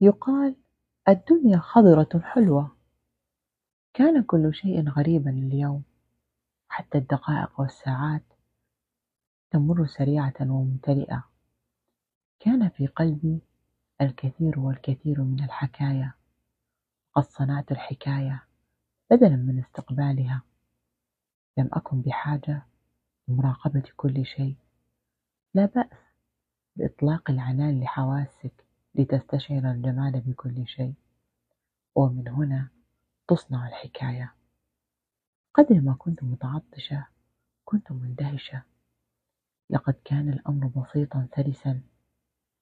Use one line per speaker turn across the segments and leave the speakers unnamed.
يقال الدنيا خضرة حلوة. كان كل شيء غريبا اليوم حتى الدقائق والساعات تمر سريعة وممتلئة. كان في قلبي الكثير والكثير من الحكايا قد صنعت الحكاية بدلا من استقبالها. لم أكن بحاجة لمراقبة كل شيء. لا بأس بإطلاق العنان لحواسك لتستشعر الجمال بكل شيء. ومن هنا تصنع الحكاية. قدر ما كنت متعطشة كنت مندهشة. لقد كان الأمر بسيطا سلسا.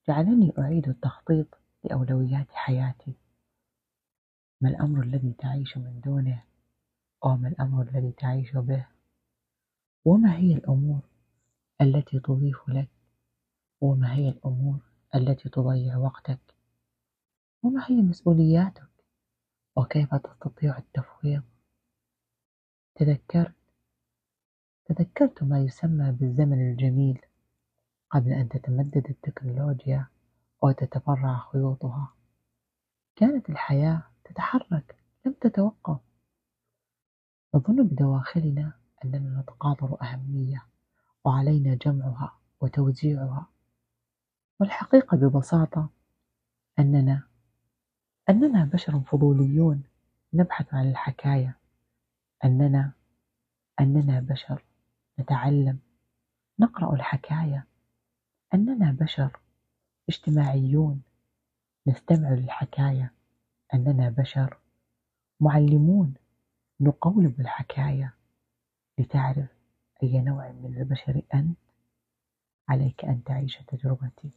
جعلني أعيد التخطيط لأولويات حياتي. ما الأمر الذي تعيش من دونه؟ وما الأمر الذي تعيش به؟ وما هي الأمور التي تضيف لك؟ وما هي الأمور التي تضيع وقتك. وما هي مسؤولياتك؟ وكيف تستطيع التفويض؟ تذكرت تذكرت ما يسمى بالزمن الجميل قبل أن تتمدد التكنولوجيا وتتفرع خيوطها. كانت الحياة تتحرك لم تتوقف. نظن بدواخلنا أننا نتقاطر أهمية وعلينا جمعها وتوزيعها. والحقيقة ببساطة أننا أننا بشر فضوليون نبحث عن الحكاية. أننا أننا بشر نتعلم نقرأ الحكاية. أننا بشر اجتماعيون نستمع للحكاية. أننا بشر معلمون نقولب الحكاية. لتعرف أي نوع من البشر أنت؟ عليك أن تعيش تجربتي.